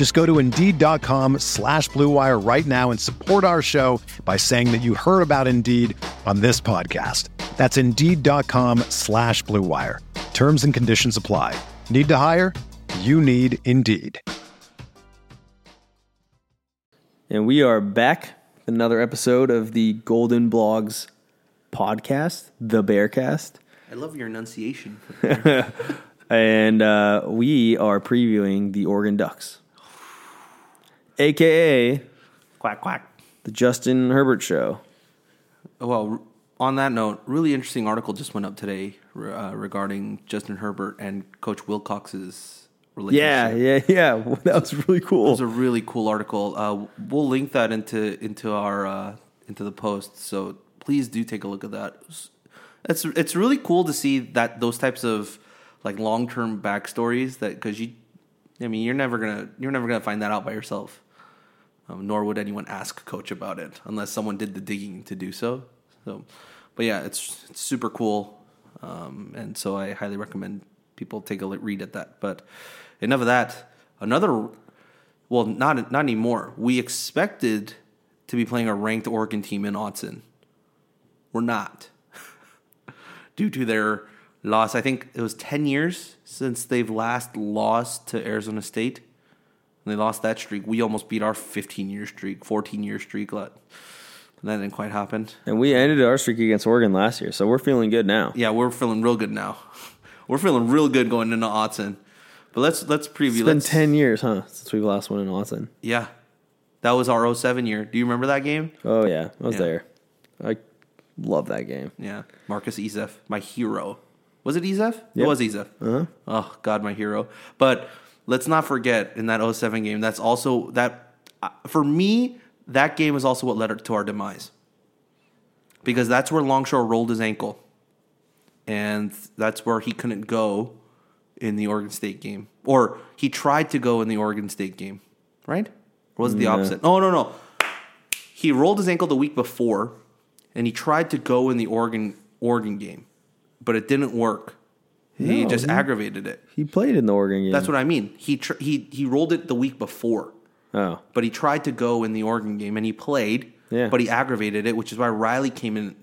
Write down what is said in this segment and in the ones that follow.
Just go to Indeed.com slash BlueWire right now and support our show by saying that you heard about Indeed on this podcast. That's Indeed.com slash BlueWire. Terms and conditions apply. Need to hire? You need Indeed. And we are back with another episode of the Golden Blogs podcast, the Bearcast. I love your enunciation. and uh, we are previewing the Oregon Ducks, aka quack quack. the Justin Herbert Show. Well, on that note, really interesting article just went up today uh, regarding Justin Herbert and Coach Wilcox's relationship. Yeah, yeah, yeah. That was really cool. It was a really cool article. Uh, we'll link that into into our uh, into the post. So please do take a look at that. It's it's really cool to see that those types of like long term backstories that because you, I mean, you're never gonna you're never gonna find that out by yourself. Um, nor would anyone ask coach about it unless someone did the digging to do so. So, but yeah, it's, it's super cool, um, and so I highly recommend people take a read at that. But enough of that. Another well, not not anymore. We expected to be playing a ranked Oregon team in Autzen. We're not, due to their loss. I think it was ten years since they've last lost to Arizona State. And they lost that streak. We almost beat our 15 year streak, 14 year streak. But That didn't quite happen. And we ended our streak against Oregon last year, so we're feeling good now. Yeah, we're feeling real good now. We're feeling real good going into Autzen. But let's let's preview. It's been let's, 10 years, huh, since we've last won in Autzen. Yeah, that was our 07 year. Do you remember that game? Oh, yeah, I was Yeah. there. I love that game. Yeah, Marcus Ezeff, my hero. Was it Ezeff? It was Ezeff. Uh-huh. Oh God, my hero. But let's not forget in that 07 game. That's also that uh, for me. That game is also what led to our demise because that's where Longshore rolled his ankle, and that's where he couldn't go in the Oregon State game, or he tried to go in the Oregon State game, right? Or was it the opposite? Oh no, no. He rolled his ankle the week before, and he tried to go in the Oregon Oregon game, but it didn't work. He No, just he- aggravated it. He played in the Oregon game. That's what I mean. He tr- he he rolled it the week before, Oh, but he tried to go in the Oregon game and he played. Yeah. But he aggravated it, which is why Riley came in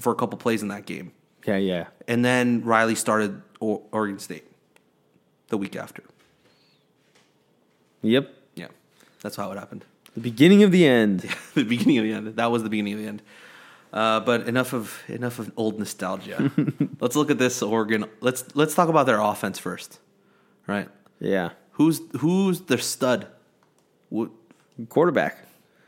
for a couple plays in that game, yeah, yeah. and then Riley started o- Oregon State the week after. Yep. Yeah, that's how it happened. The beginning of the end. the beginning of the end. That was the beginning of the end. Uh, but enough of enough of old nostalgia. let's look at this Oregon. Let's let's talk about their offense first, right? Yeah. Who's who's their stud? Wh- Quarterback.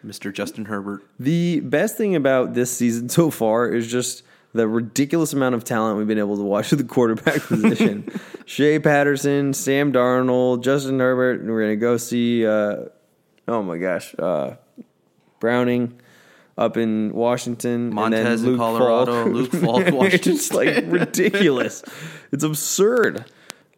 Mr. Justin Herbert. The best thing about this season so far is just the ridiculous amount of talent we've been able to watch at the quarterback position. Shea Patterson, Sam Darnold, Justin Herbert, and we're going to go see, uh, oh my gosh, uh, Browning up in Washington. Montez in Colorado, Falk. Luke Falk, it's like ridiculous. It's absurd.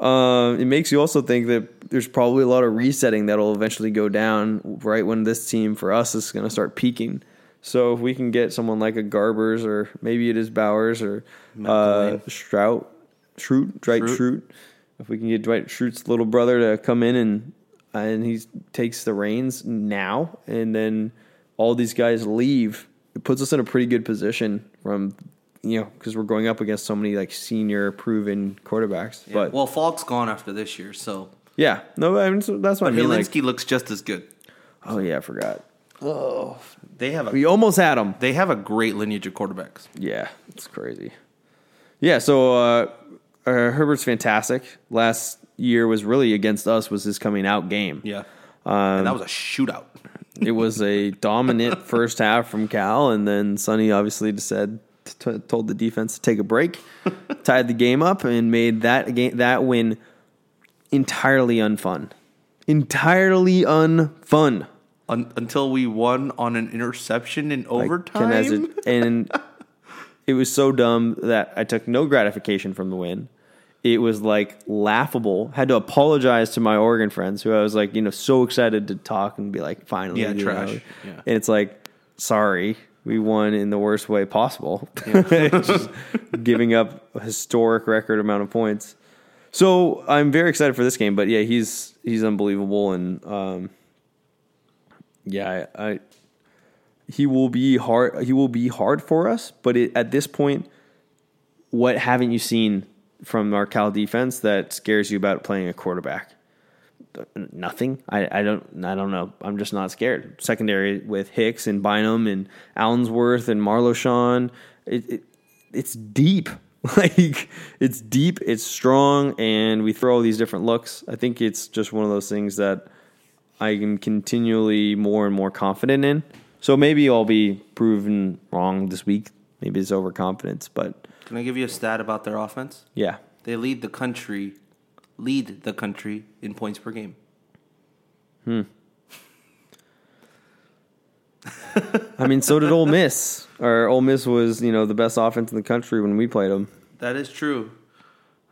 Um, it makes you also think that there's probably a lot of resetting that'll eventually go down right when this team for us is going to start peaking. So if we can get someone like a Garbers or maybe it is Bowers or uh, Strout, Schrute, Dwight Schrute. Schrute, if we can get Dwight Schrute's little brother to come in and and he takes the reins now, and then all these guys leave, it puts us in a pretty good position from you know because we're going up against so many like senior proven quarterbacks. But well, Falk's gone after this year, so yeah, no, I mean, so that's what I mean. Like, looks just as good. oh yeah, I forgot. Oh, they have a We almost had him. they have a great lineage of quarterbacks. Yeah, it's crazy. Yeah, so uh, uh, Herbert's fantastic. Last year was really against us was his coming out game. Yeah, Um, and that was a shootout. It was a dominant first half from Cal, and then Sonny obviously just said t- told the defense to take a break, tied the game up, and made that game that win entirely unfun, entirely unfun. Un- until we won on an interception in overtime. Knesset- and it was so dumb that I took no gratification from the win. It was like laughable. Had to apologize to my Oregon friends who I was like, you know, so excited to talk and be like, finally, Yeah, trash. know. Yeah. And it's like, sorry, we won in the worst way possible, Just giving up a historic record amount of points. So I'm very excited for this game. But yeah, he's he's unbelievable, and um, yeah, I, I he will be hard. He will be hard for us. But it, at this point, what haven't you seen from our Cal defense that scares you about playing a quarterback? Nothing. I, I don't. I don't know. I'm just not scared. Secondary with Hicks and Bynum and Allensworth and Marloshawn. It, it it's deep. Like it's deep. It's strong, and we throw all these different looks. I think it's just one of those things that I am continually more and more confident in. So maybe I'll be proven wrong this week. Maybe it's overconfidence, but Can I give you a stat about their offense? yeah. They lead the country, lead the country in points per game. Hmm. I mean, so did Ole Miss. Or Ole Miss was, you know, the best offense in the country when we played them. That is true.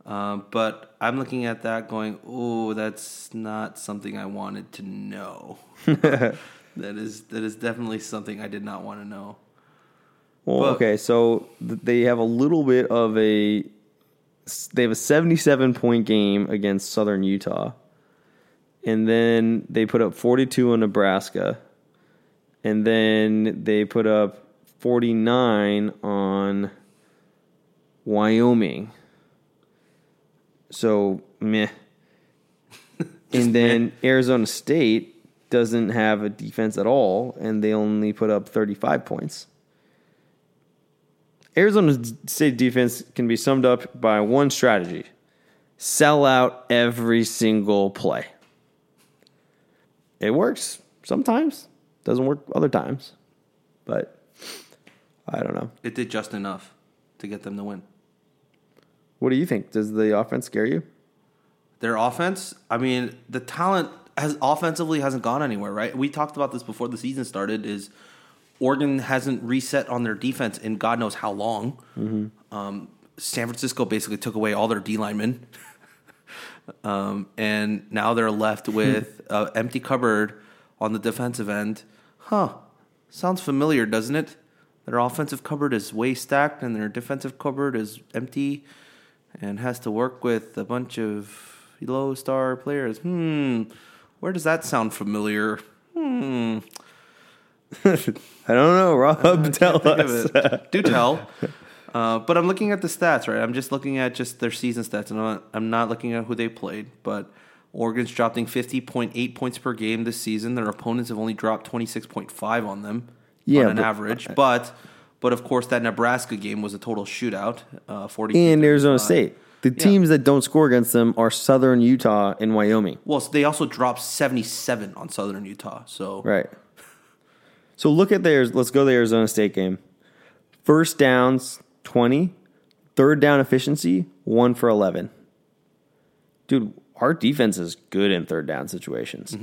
Um, but I'm looking at that going, oh, that's not something I wanted to know. that is that is definitely something I did not want to know. Well, But- okay, so they have a little bit of a. They have a 77 point game against Southern Utah. And then they put up 42 on Nebraska. And then they put up 49 on Wyoming. So, meh. and then Arizona State doesn't have a defense at all, and they only put up 35 points. Arizona State defense can be summed up by one strategy sell out every single play. It works sometimes, doesn't work other times, but I don't know. It did just enough to get them to win. What do you think? Does the offense scare you? Their offense, I mean, the talent has offensively hasn't gone anywhere, right? We talked about this before the season started. Is Oregon hasn't reset on their defense in God knows how long. Um, San Francisco basically took away all their D linemen, um, and now they're left with an empty cupboard on the defensive end. Huh? Sounds familiar, doesn't it? Their offensive cupboard is way stacked, and their defensive cupboard is empty, and has to work with a bunch of low star players. Hmm. Where does that sound familiar? Hmm. I don't know, Rob. tell us. Do tell. Uh, but I'm looking at the stats, right? I'm just looking at just their season stats, and I'm not, I'm not looking at who they played. But Oregon's dropping 50.8 points per game this season. Their opponents have only dropped 26.5 on them Yeah, on an but- average. But but of course, that Nebraska game was a total shootout. Uh, 40 And Arizona State. The teams that don't score against them are Southern Utah and Wyoming. Well, so they also dropped 77 on Southern Utah. So Right. So look at theirs. Let's go to the Arizona State game. First downs, 20. Third down efficiency, 1 for 11. Dude, our defense is good in third down situations.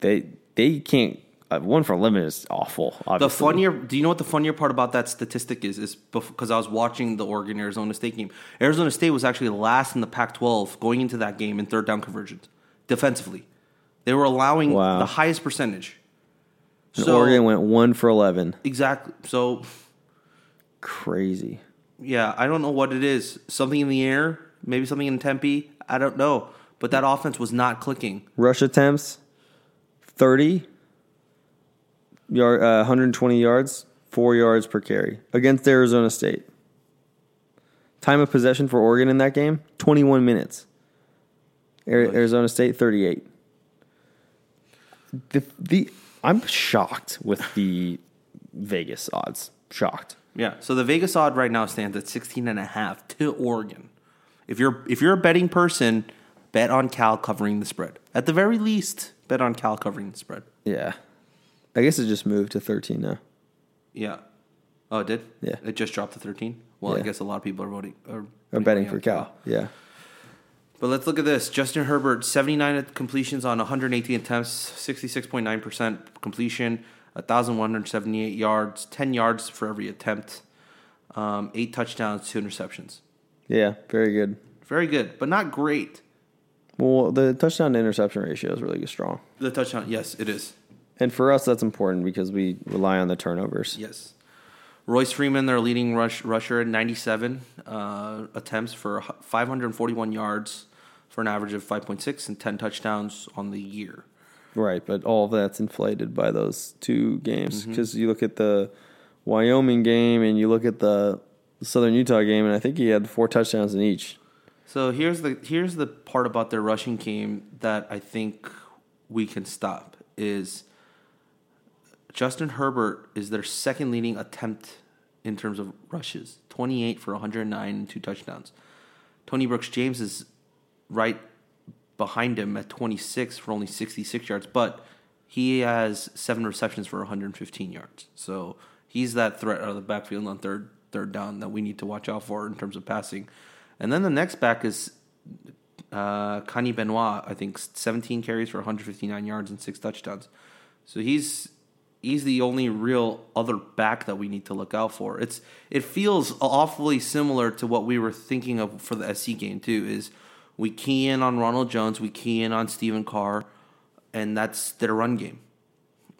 They they can't. Uh, 1 for 11 is awful. The Obviously. funnier, do you know what the funnier part about that statistic is? Is because I was watching the Oregon Arizona State game. Arizona State was actually last in the Pac-12 going into that game in third down conversions defensively. They were allowing Wow. the highest percentage. And So Oregon went 1 for 11. exactly. So Crazy. yeah, I don't know what it is. Something in the air, maybe something in Tempe. I don't know. But that offense was not clicking. Rush attempts, 30. Yard, uh, 120 yards, 4 yards per carry against Arizona State. Time of possession for Oregon in that game, 21 minutes. Ari- Arizona State, 38. The, the, I'm shocked with the Vegas odds. Shocked. Yeah. So the Vegas odd right now stands at 16 and a half to Oregon. If you're if you're a betting person, bet on Cal covering the spread. At the very least, bet on Cal covering the spread. Yeah. I guess it just moved to 13 now. Yeah. Oh, it did? Yeah. It just dropped to 13? Well, I guess a lot of people are voting are, Or betting for Cal. Yeah. But let's look at this. Justin Herbert, 79 completions on 118 attempts, 66.9% completion, 1,178 yards, 10 yards for every attempt, um, eight touchdowns, two interceptions. Yeah. Very good. Very good, but not great. Well, the touchdown to interception ratio is really strong. The touchdown, yes, it is. And for us, that's important because we rely on the turnovers. Yes. Royce Freeman, their leading rush, rusher, at 97 uh, attempts for 541 yards for an average of 5.6 and 10 touchdowns on the year. Right, but all of that's inflated by those two games mm-hmm. because you look at the Wyoming game and you look at the Southern Utah game, and I think he had four touchdowns in each. So here's the here's the part about their rushing game that I think we can stop is Justin Herbert is their second leading attempt in terms of rushes, 28 for 109 and two touchdowns. Tony Brooks James is right behind him at 26 for only 66 yards, but he has seven receptions for 115 yards. So he's that threat out of the backfield on third third down that we need to watch out for in terms of passing. And then the next back is uh, Benoit. I think 17 carries for 159 yards and six touchdowns. So he's he's the only real other back that we need to look out for. It's it feels awfully similar to what we were thinking of for the SC game too. Is we key in on Ronald Jones, we key in on Stephen Carr, and that's their run game.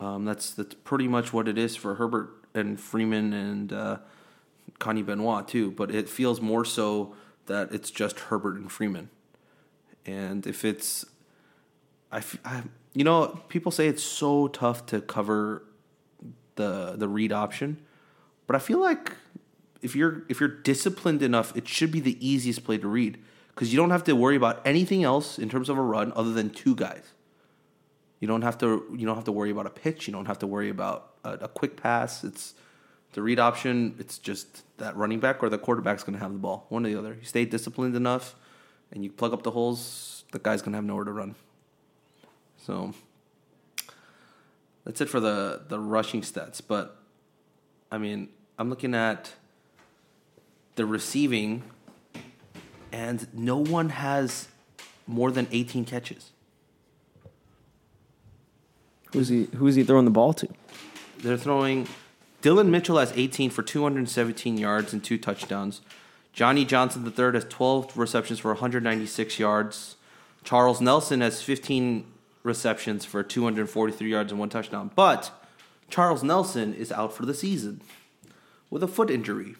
Um, that's that's pretty much what it is for Herbert and Freeman and uh, Kani Benoit too. But it feels more so that it's just Herbert and Freeman. And if it's, I, I- you know, people say it's so tough to cover the the read option, but I feel like if you're if you're disciplined enough, it should be the easiest play to read because you don't have to worry about anything else in terms of a run other than two guys. You don't have to you don't have to worry about a pitch. You don't have to worry about a, a quick pass. It's the read option. It's just that running back or the quarterback's going to have the ball. One or the other. You stay disciplined enough, and you plug up the holes. The guy's going to have nowhere to run. So that's it for the the rushing stats. But I mean, I'm looking at the receiving, and no one has more than 18 catches. Who's he? Who's he throwing the ball to? They're throwing. Dylan Mitchell has 18 for 217 yards and two touchdowns. Johnny Johnson III has 12 receptions for 196 yards. Charles Nelson has 15 receptions for 243 yards and one touchdown. But Charles Nelson is out for the season with a foot injury.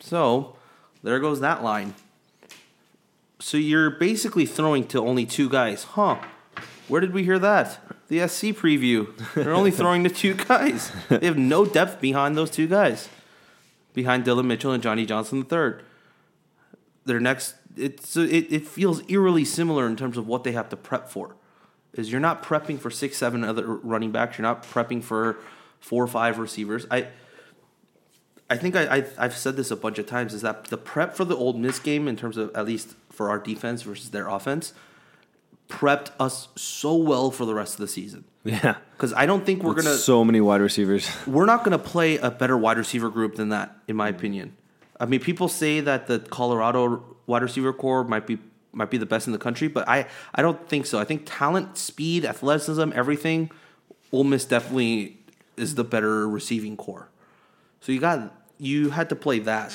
So there goes that line. So you're basically throwing to only two guys. Huh. Where did we hear that? The SC preview. They're only throwing to two guys. They have no depth behind those two guys. Behind Dylan Mitchell and Johnny Johnson III. Their next it's it, it feels eerily similar in terms of what they have to prep for. Is you're not prepping for six, seven other running backs. You're not prepping for four or five receivers. I I think I, I I've said this a bunch of times. Is that the prep for the Ole Miss game in terms of at least for our defense versus their offense prepped us so well for the rest of the season. Yeah, Because I don't think we're gonna so many wide receivers. we're not gonna play a better wide receiver group than that, in my opinion. I mean, people say that the Colorado wide receiver core might be might be the best in the country, but I I don't think so. I think talent, speed, athleticism, everything, Ole Miss definitely is the better receiving core. So you got you had to play that,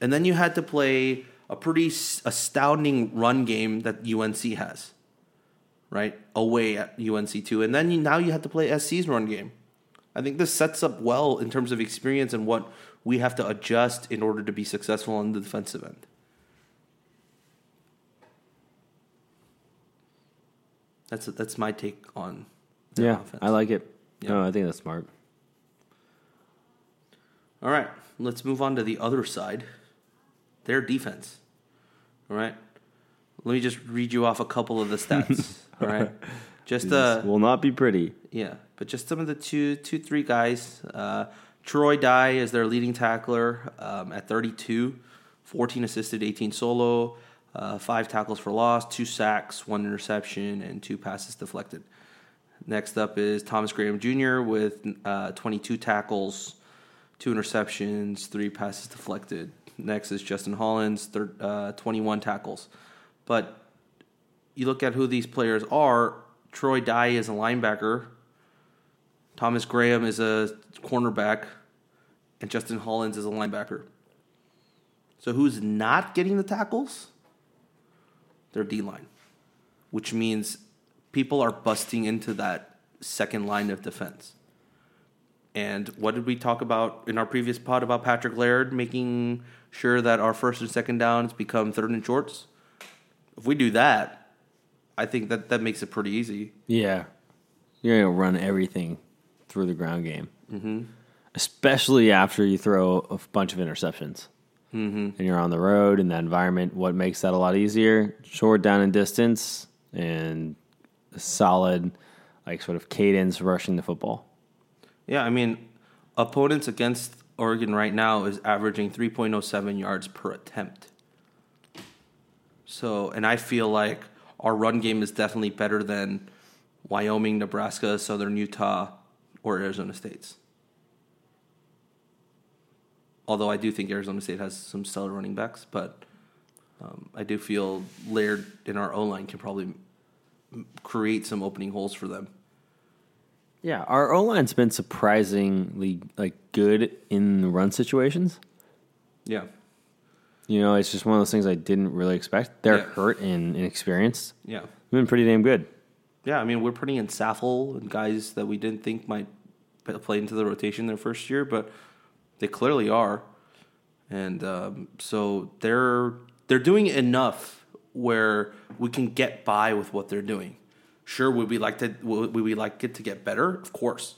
and then you had to play a pretty astounding run game that UNC has, right away at UNC two, and then you, now you have to play SC's run game. I think this sets up well in terms of experience and what we have to adjust in order to be successful on the defensive end. That's that's my take on Yeah, offense. I like it. Yeah. No, I think that's smart. All right, let's move on to the other side. Their defense. All right. Let me just read you off a couple of the stats. all right. Just uh will not be pretty. yeah, but just some of the two two three guys. Uh Troy Dye is their leading tackler um, at 32, 14 assisted, 18 solo, uh, five tackles for loss, two sacks, one interception, and two passes deflected. Next up is Thomas Graham Jr. with uh, 22 tackles, two interceptions, three passes deflected. Next is Justin Hollins, thir- uh, 21 tackles. But you look at who these players are. Troy Dye is a linebacker. Thomas Graham is a cornerback, and Justin Hollins is a linebacker. So who's not getting the tackles? Their D line, which means people are busting into that second line of defense. And what did we talk about in our previous pod about Patrick Laird making sure that our first and second downs become third and shorts? If we do that, I think that that makes it pretty easy. Yeah. You're to run everything through the ground game. Mm-hmm. Especially after you throw a bunch of interceptions. Mm-hmm. And you're on the road in that environment. What makes that a lot easier? Short down in distance and solid, like sort of cadence rushing the football. Yeah, I mean, opponents against Oregon right now is averaging 3.07 yards per attempt. So, and I feel like our run game is definitely better than Wyoming, Nebraska, Southern Utah, or Arizona State's. Although I do think Arizona State has some stellar running backs, but um, I do feel Laird in our O line can probably create some opening holes for them. Yeah, our O line's been surprisingly like good in the run situations. Yeah. You know, it's just one of those things I didn't really expect. They're Yeah. hurt and inexperienced. Yeah. They've been pretty damn good. Yeah, I mean, we're putting in Saffel and guys that we didn't think might play into the rotation their first year, but they clearly are. And um, so they're they're doing enough where we can get by with what they're doing. Sure, would we like to would we like it to get better? Of course,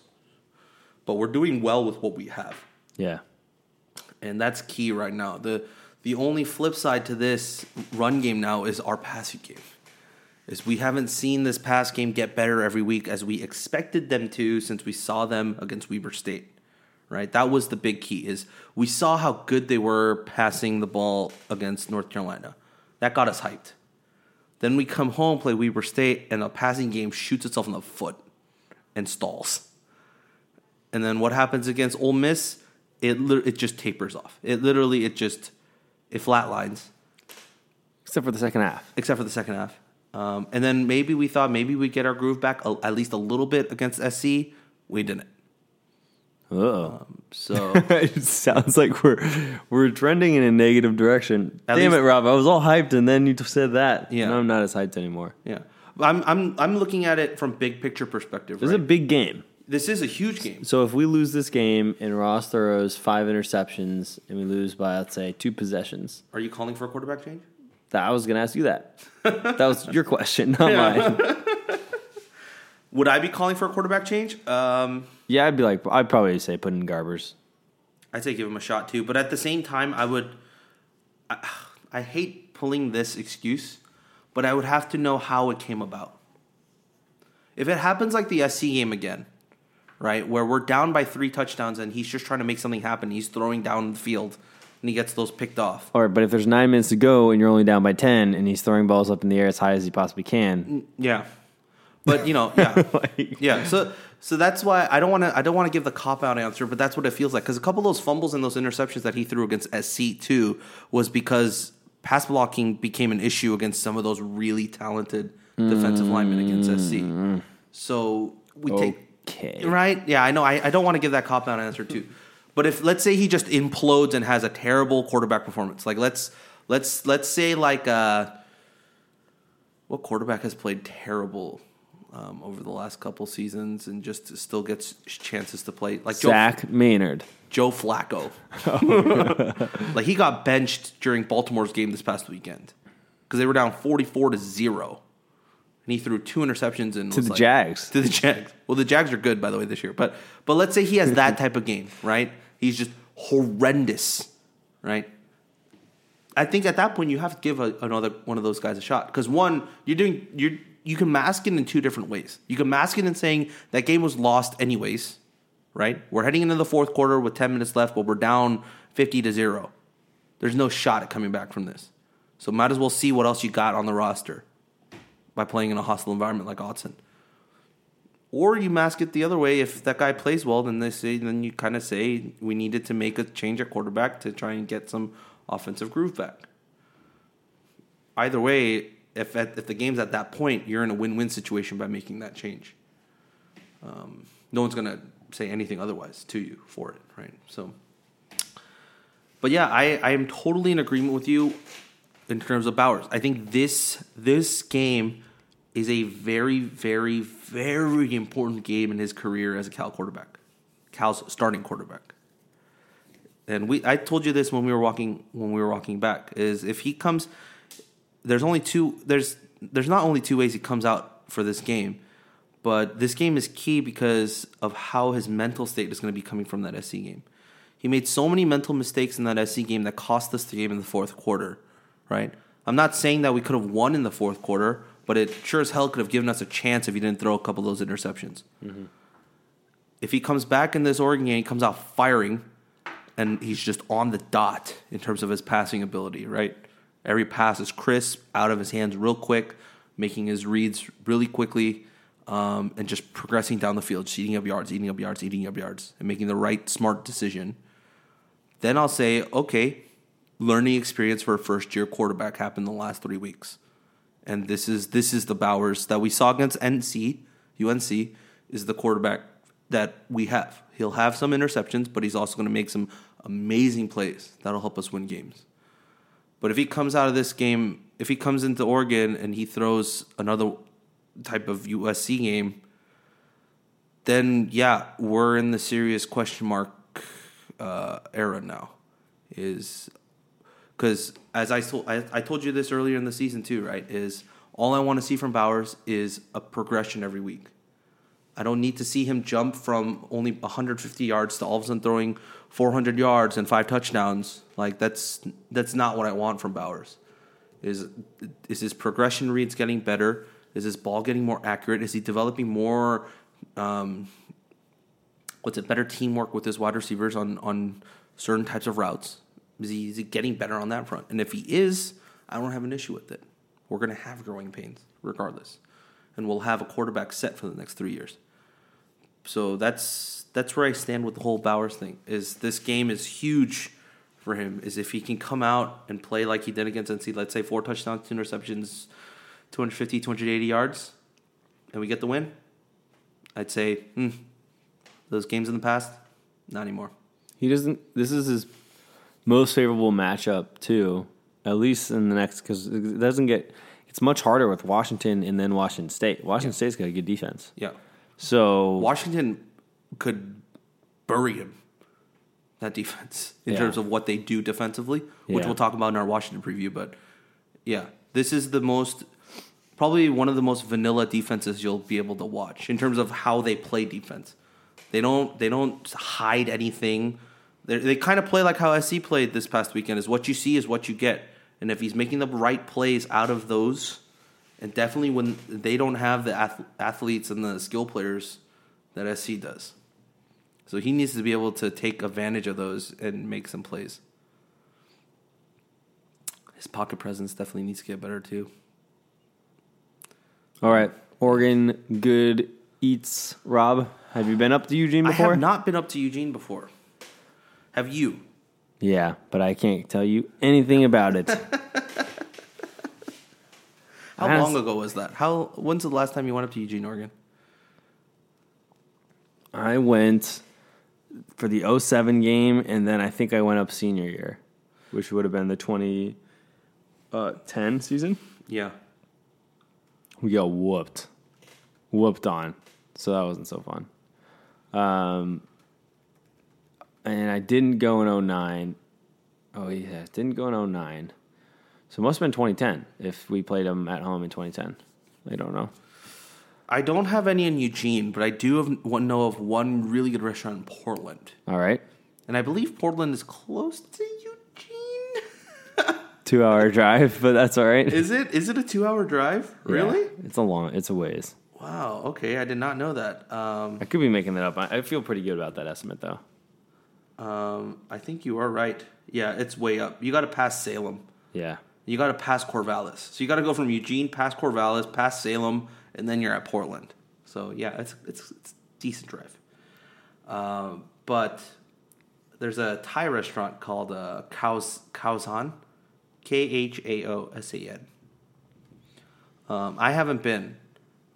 but we're doing well with what we have Yeah. and that's key right now. the The only flip side to this run game now is our passing game. Is we haven't seen this pass game get better every week as we expected them to since we saw them against Weber State. Right, that was the big key. Is we saw how good they were passing the ball against North Carolina. That got us hyped. Then we come home, play Weber State, and the passing game shoots itself in the foot and stalls. And then what happens against Ole Miss? It it just tapers off. It literally it just it flatlines, Except for the second half. except for the second half. Um, and then maybe we thought maybe we'd get our groove back a, at least a little bit against SC. We didn't. Oh. So it sounds like we're we're trending in a negative direction. At Damn least- it, Rob! I was all hyped, and then you said that. Yeah. and I'm not as hyped anymore. yeah, I'm I'm I'm looking at it from big picture perspective. This is a big game. this is a huge game. So if we lose this game and Ross throws five interceptions and we lose by let's say two possessions, Are you calling for a quarterback change? that I was going to ask you that. that was your question, not mine. Would I be calling for a quarterback change? Um, Yeah, I'd be like, I'd probably say put in Garbers. I'd say give him a shot too. But at the same time, I would. I, I hate pulling this excuse, but I would have to know how it came about. If it happens like the SC game again, right, where we're down by three touchdowns and he's just trying to make something happen, he's throwing down the field and he gets those picked off. All right, but if there's nine minutes to go and you're only down by ten, and he's throwing balls up in the air as high as he possibly can, mm, Yeah, but you know, yeah, yeah. So so that's why I don't want to I don't want to give the cop out answer, but that's what it feels like because a couple of those fumbles and those interceptions that he threw against SC too was because pass blocking became an issue against some of those really talented defensive linemen against SC. So we take Okay. right, yeah. I know. I, I don't want to give that cop out answer too, but if let's say he just implodes and has a terrible quarterback performance, like let's let's let's say like uh what quarterback has played terrible um, over the last couple seasons and just still gets chances to play like Joe, Zach Maynard. Joe Flacco. like he got benched during Baltimore's game this past weekend because they were down forty-four to zero, and he threw two interceptions and To was the like- Jags. To the Jags. Well, the Jags are good by the way this year, but but let's say he has that type of game, right? He's just horrendous, right? I think at that point you have to give a, another one of those guys a shot because one, you're doing you you can mask it in two different ways. You can mask it in saying that game was lost anyways, right? We're heading into the fourth quarter with 10 minutes left, but we're down 50 to 0. There's no shot at coming back from this. So might as well see what else you got on the roster by playing in a hostile environment like Autzen. Or you mask it the other way. If that guy plays well, then they say then you kind of say we needed to make a change at quarterback to try and get some offensive groove back. Either way, if at, if the game's at that point, you're in a win-win situation by making that change. Um, no one's gonna say anything otherwise to you for it, right? So, but yeah, I, I am totally in agreement with you in terms of Bowers. I think this this game is a very, very, very important game in his career as a Cal quarterback, Cal's starting quarterback. And we, I told you this when we were walking when we were walking back. Is if he comes, there's only two. There's there's not only two ways he comes out for this game, but this game is key because of how his mental state is going to be coming from that SC game. He made so many mental mistakes in that SC game that cost us the game in the fourth quarter, right? I'm not saying that we could have won in the fourth quarter, but it sure as hell could have given us a chance if he didn't throw a couple of those interceptions. Mm-hmm. If he comes back in this Oregon game, he comes out firing, and he's just on the dot in terms of his passing ability, right? Every pass is crisp, out of his hands real quick, making his reads really quickly, um, and just progressing down the field, just eating up yards, eating up yards, eating up yards, and making the right smart decision. Then I'll say, okay, learning experience for a first year quarterback happened the last three weeks. And this is this is the Bowers that we saw against NC, UNC, is the quarterback that we have. He'll have some interceptions, but he's also going to make some amazing plays that'll help us win games. But if he comes out of this game, if he comes into Oregon and he throws another type of USC game, then yeah, we're in the serious question mark uh, era now. Is because as I told I, I told you this earlier in the season too, right? Is all I want to see from Bowers is a progression every week. I don't need to see him jump from only 150 yards to all of a sudden throwing 400 yards and five touchdowns. Like that's that's not what I want from Bowers. Is is his progression reads getting better? Is his ball getting more accurate? Is he developing more? Um, what's it? Better teamwork with his wide receivers on on certain types of routes. Is he, is he getting better on that front? And if he is, I don't have an issue with it. We're going to have growing pains regardless, and we'll have a quarterback set for the next three years. So that's that's where I stand with the whole Bowers thing. Is this game is huge for him? Is if he can come out and play like he did against NC, let's say four touchdowns, two interceptions, 250, 280 yards, and we get the win. I'd say, hmm, those games in the past, not anymore. He doesn't. This is his most favorable matchup too. At least in the next, because it doesn't get. It's much harder with Washington and then Washington State. Washington yeah. State's got a good defense. Yeah. So Washington could bury him. That defense in yeah. terms of what they do defensively, which yeah. we'll talk about in our Washington preview. But yeah, this is the most probably one of the most vanilla defenses you'll be able to watch in terms of how they play defense. They don't they don't hide anything. They're, they kind of play like how SC played this past weekend. Is what you see is what you get. And if he's making the right plays out of those, and definitely when they don't have the ath- athletes and the skill players that SC does, so he needs to be able to take advantage of those and make some plays. His pocket presence definitely needs to get better too. All right, Oregon good eats. Rob, have you been up to Eugene before? I have not been up to Eugene before. Have you? Yeah, but I can't tell you anything about it. How long ago was that? How when's the last time you went up to Eugene, Oregon? I went for the 07 game and then I think I went up senior year, which would have been the 2010 uh, season. Yeah. We got whooped. Whooped on. So that wasn't so fun. Um, and I didn't go in 09. Oh, yeah, didn't go in 09. So it must have been 2010 if we played them at home in 2010. I don't know. I don't have any in Eugene, but I do have, know of one really good restaurant in Portland. All right. And I believe Portland is close to Eugene. two hour drive, but that's all right. Is it? Is it a two hour drive? Really? Yeah, it's a long. It's a ways. Wow. okay. I did not know that. Um, I could be making that up. I, I feel pretty good about that estimate though. um, I think you are right. Yeah, it's way up. You got to pass Salem. Yeah. You got to pass Corvallis. So you got to go from Eugene past Corvallis, past Salem, and then you're at Portland. So yeah, it's it's, it's decent drive. Um, but there's a Thai restaurant called uh, Kaos Khaosan, K H A O S A N. Um, I haven't been,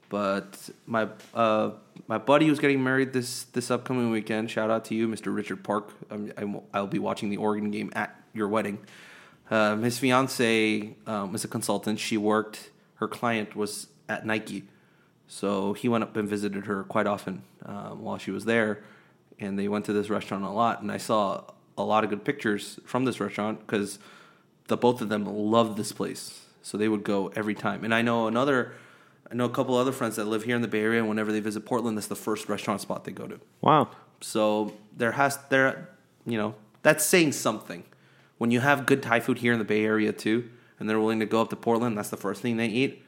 but my uh, my buddy who's getting married this this upcoming weekend. Shout out to you, Mr. Richard Park. I'm, I'm, I'll be watching the Oregon game at your wedding. Um, his fiance um, is a consultant. She worked. Her client was at Nike, so he went up and visited her quite often um, while she was there, and they went to this restaurant a lot. And I saw a lot of good pictures from this restaurant because the both of them loved this place, so they would go every time. And I know another, I know a couple other friends that live here in the Bay Area. And whenever they visit Portland, that's the first restaurant spot they go to. Wow. So there has there, you know, that's saying something. When you have good Thai food here in the Bay Area too, and they're willing to go up to Portland, that's the first thing they eat.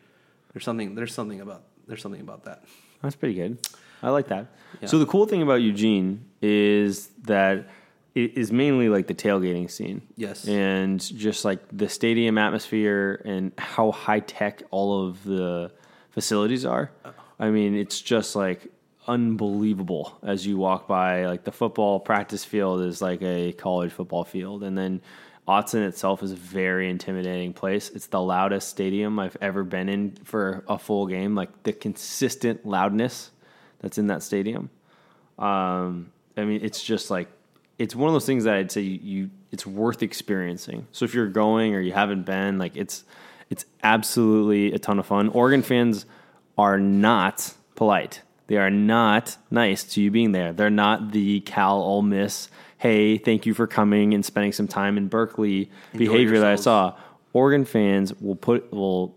There's something. There's something about. There's something about that. That's pretty good. I like that. Yeah. So the cool thing about Eugene is that it is mainly like the tailgating scene. Yes. And just like the stadium atmosphere and how high tech all of the facilities are. I mean, it's just like unbelievable as you walk by. Like the football practice field is like a college football field. And then Autzen itself is a very intimidating place. It's the loudest stadium I've ever been in for a full game. Like the consistent loudness that's in that stadium. Um, I mean, it's just like it's one of those things that I'd say you, you it's worth experiencing. So if you're going or you haven't been, like it's it's absolutely a ton of fun. Oregon fans are not polite. They are not nice to you being there. They're not the Cal Ole Miss. Hey, thank you for coming and spending some time in Berkeley behavior that I saw. Oregon fans will put will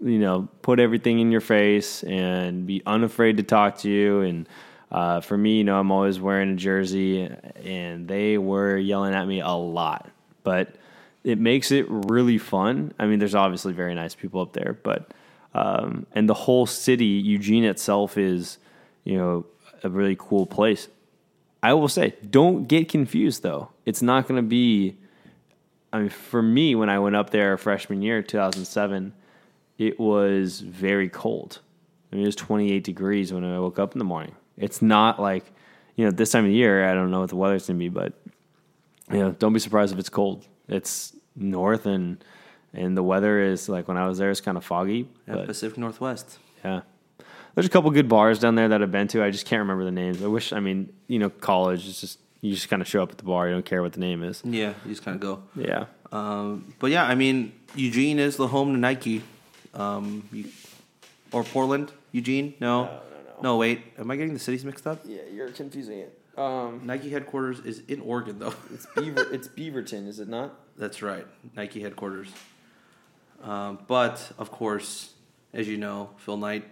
you know put everything in your face and be unafraid to talk to you. And uh, for me, you know, I'm always wearing a jersey, and they were yelling at me a lot, but it makes it really fun. I mean, there's obviously very nice people up there, but um, and the whole city, Eugene itself, is you know a really cool place. I will say, don't get confused though. It's not going to be. I mean, for me, when I went up there freshman year, 2007, it was very cold. I mean, it was 28 degrees when I woke up in the morning. It's not like, you know, this time of year, I don't know what the weather's going to be, but, you know, don't be surprised if it's cold. It's north and, and the weather is like when I was there, it's kind of foggy. Yeah, but Pacific Northwest. yeah. There's a couple good bars down there that I've been to. I just can't remember the names. I wish, I mean, you know, college is just, you just kind of show up at the bar. You don't care what the name is. Yeah, you just kind of go. Yeah. Um, but yeah, I mean, Eugene is the home to Nike. Um, you, or Portland, Eugene? No, no, no, no. wait, am I getting the cities mixed up? Yeah, you're confusing it. Um, Nike headquarters is in Oregon, though. it's Beaver. it's Beaverton, is it not? That's right, Nike headquarters. Um, but of course, as you know, Phil Knight,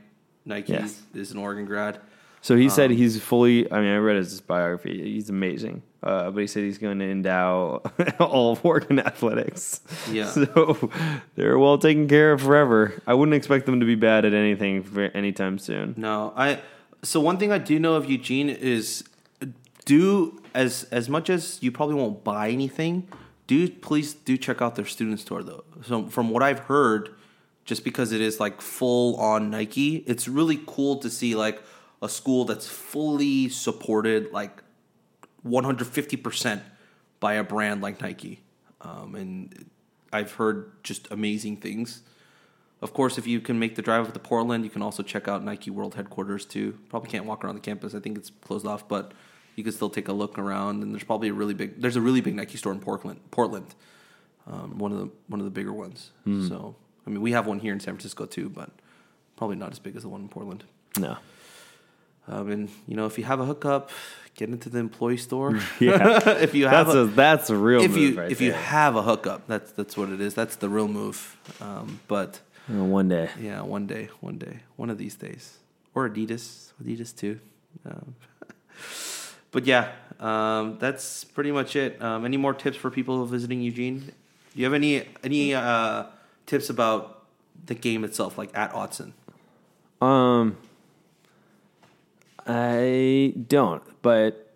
Nike Yes. is an Oregon grad. So he Um, said he's fully. I mean, I read his biography. He's amazing. Uh, but he said he's going to endow all of Oregon athletics. Yeah. So they're well taken care of forever. I wouldn't expect them to be bad at anything for anytime soon. No, I. So one thing I do know of Eugene is do as as much as you probably won't buy anything. Do please do check out their student store though. So from what I've heard, just because it is like full on Nike, it's really cool to see like a school that's fully supported like 150% by a brand like Nike. Um, and I've heard just amazing things. Of course, if you can make the drive up to Portland, you can also check out Nike World Headquarters too. Probably can't walk around the campus. I think it's closed off, but you can still take a look around. And there's probably a really big there's a really big Nike store in Portland. Portland, um, one of the one of the bigger ones. So I mean, we have one here in San Francisco too, but probably not as big as the one in Portland. No. Um, and you know, if you have a hookup, get into the employee store. Yeah. if you have That's a, a that's a real if move you right if you have a hookup, that's that's what it is. That's the real move. Um, but Uh, one day. yeah, one day, one day, one of these days, or Adidas, Adidas too. Um, but yeah, um, that's pretty much it. Um, any more tips for people visiting Eugene? Do you have any any uh, tips about the game itself, like at Autzen? Um, I don't, but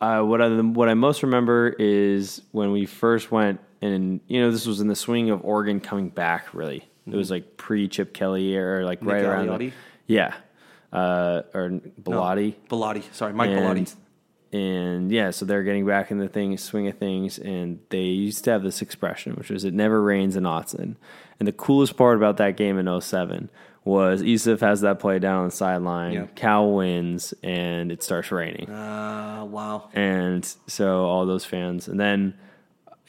uh, what I what I most remember is when we first went, and you know, this was in the swing of Oregon coming back. Really, it was like pre Chip Kelly era, or like right around. Gagliotti? yeah, uh, or Bellotti. Bellotti. Sorry, Mike and, Bellotti. And yeah, so they're getting back in the thing, swing of things, and they used to have this expression, which was "It never rains in Autzen." And the coolest part about that game in 07 was Ezeff has that play down on the sideline, Yeah. Cal wins, and it starts raining. Uh, wow. And so all those fans, and then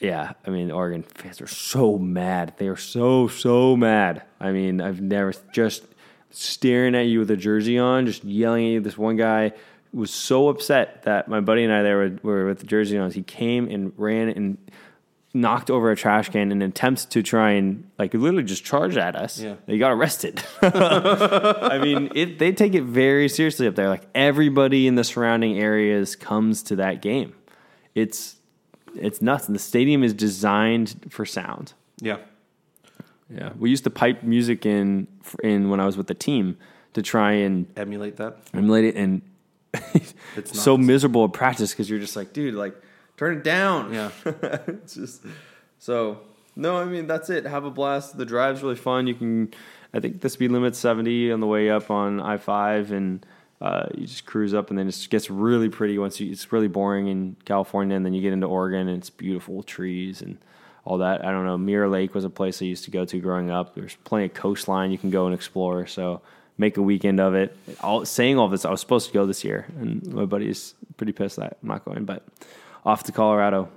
yeah, I mean, Oregon fans are so mad. They are so so mad. I mean, I've never just staring at you with a jersey on, just yelling at you. This one guy was so upset that my buddy and I there were, were with the jersey on. He came and ran and knocked over a trash can in an attempt to try and like literally just charge at us. Yeah. He got arrested. I mean, it, they take it very seriously up there. Like everybody in the surrounding areas comes to that game. It's it's nuts. And the stadium is designed for sound. Yeah. Yeah, we used to pipe music in in when I was with the team to try and Emulate that. emulate it, and It's so miserable at practice because you're just like, dude, like turn it down. Yeah. it's just so. No, I mean that's it. Have a blast. The drive's really fun. You can, I think the speed limit's seventy on the way up on I five, and uh, you just cruise up, and then it just gets really pretty once you. It's really boring in California, and then you get into Oregon, and it's beautiful trees and all that. I don't know. Mirror Lake was a place I used to go to growing up. There's plenty of coastline you can go and explore. So make a weekend of it. All, saying all this, I was supposed to go this year, and my buddy's pretty pissed that I'm not going. But off to Colorado.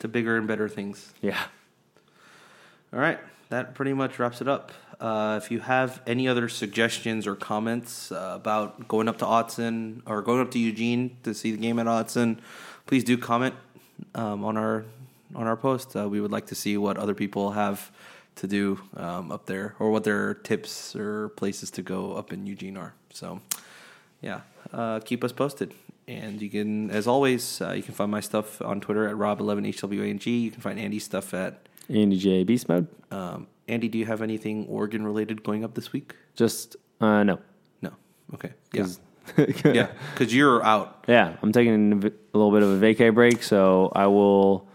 To bigger and better things. Yeah. All right, that pretty much wraps it up. Uh, if you have any other suggestions or comments uh, about going up to Autzen or going up to Eugene to see the game at Autzen, please do comment um, on our on our post. Uh, we would like to see what other people have to do um, up there, or what their tips or places to go up in Eugene are. So, yeah, uh, keep us posted. And you can, as always, uh, you can find my stuff on Twitter at Rob11HWANG. You can find Andy's stuff at Andy J Beast Mode. um, Andy, do you have anything Oregon related going up this week? Just uh, no. No. Okay. Yeah. yeah. Because you're out. Yeah, I'm taking a little bit of a vacay break, so I will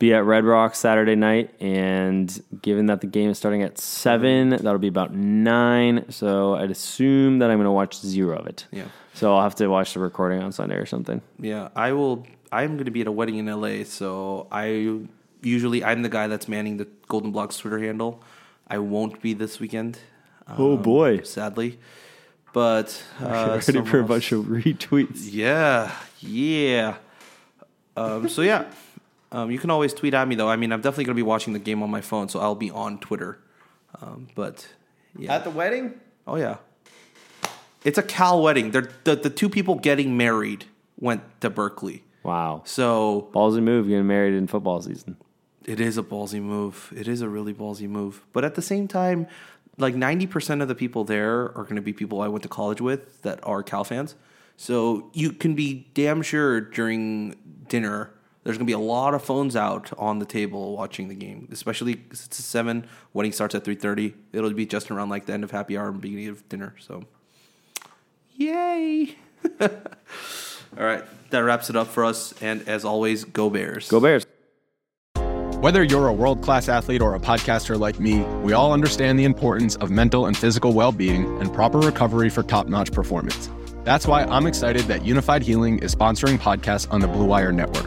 be at Red Rock Saturday night. And given that the game is starting at seven, that'll be about nine. So I'd assume that I'm going to watch zero of it. Yeah. So I'll have to watch the recording on Sunday or something. Yeah. I will. I'm going to be at a wedding in LA, so I usually I'm the guy that's manning the Golden Blogs Twitter handle. I won't be this weekend. Oh, um, boy. Sadly, but uh, Ready for a someone bunch of retweets. Yeah, yeah. Um, so yeah, um, you can always tweet at me though. I mean, I'm definitely gonna be watching the game on my phone, so I'll be on Twitter. Um, but yeah, At the wedding? oh yeah, it's a Cal wedding. They're, the the two people getting married went to Berkeley, Wow. so Ballsy move getting married in football season. it is a ballsy move. It is a really ballsy move. But at the same time, like 90% of the people there are going to be people I went to college with that are Cal fans. So you can be damn sure during dinner, there's going to be a lot of phones out on the table watching the game, especially 'cause it's a 7, wedding starts at 3.30. It'll be just around like the end of happy hour and beginning of dinner. So yay. All right, that wraps it up for us. And as always, go Bears. Go Bears. Whether you're a world class athlete or a podcaster like me, we all understand the importance of mental and physical well being and proper recovery for top notch performance. That's why I'm excited that Unifyd Healing is sponsoring podcasts on the Blue Wire Network.